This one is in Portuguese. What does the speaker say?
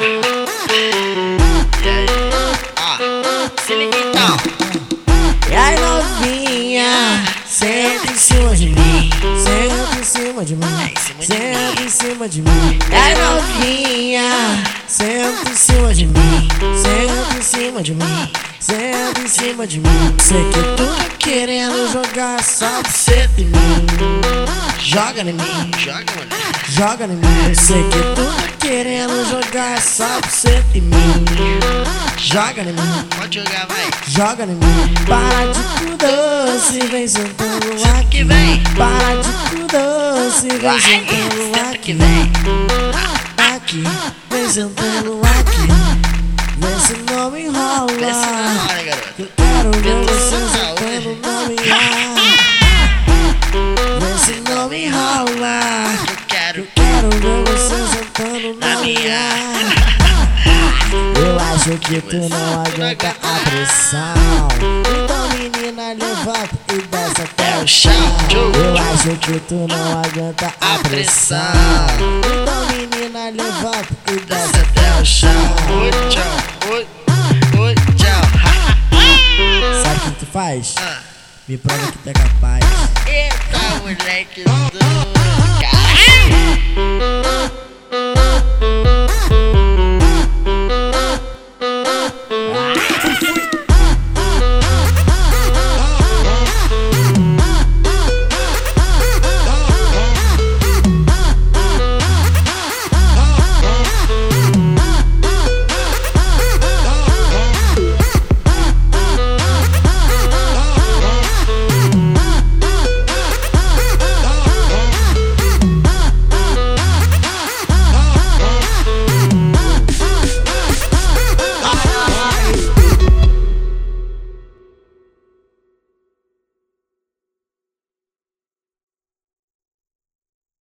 É e aí novinha, sempre em cima de mim, sempre em cima de mim, sempre em cima de mim. É e aí novinha, sempre em cima de mim, sempre em cima de mim, sempre em cima de mim. Sei que tu tá querendo jogar só você em mim. Joga em mim, joga em mim. Sei que tu tá querendo jogar só você em mim. Joga em mim. Pode jogar, vai. Joga em mim, para de cu doce, vem sentando aqui. Que vem. Para de cu doce, vem sentando Senta aqui. que vem. Aqui, vem sentando aqui. Vê se não me enrola. Desce na hora, garoto. Na minha. Eu acho que tu não aguenta a pressão. Então, menina, levanta e desce até o chão. Eu acho que tu não aguenta a pressão. Então, menina, levanta e desce Desce até o chão. Oi, tchau. Oi, oi, tchau. Sabe o que tu faz? Ah. Me prova que tu é capaz. Eita, moleque do caralho.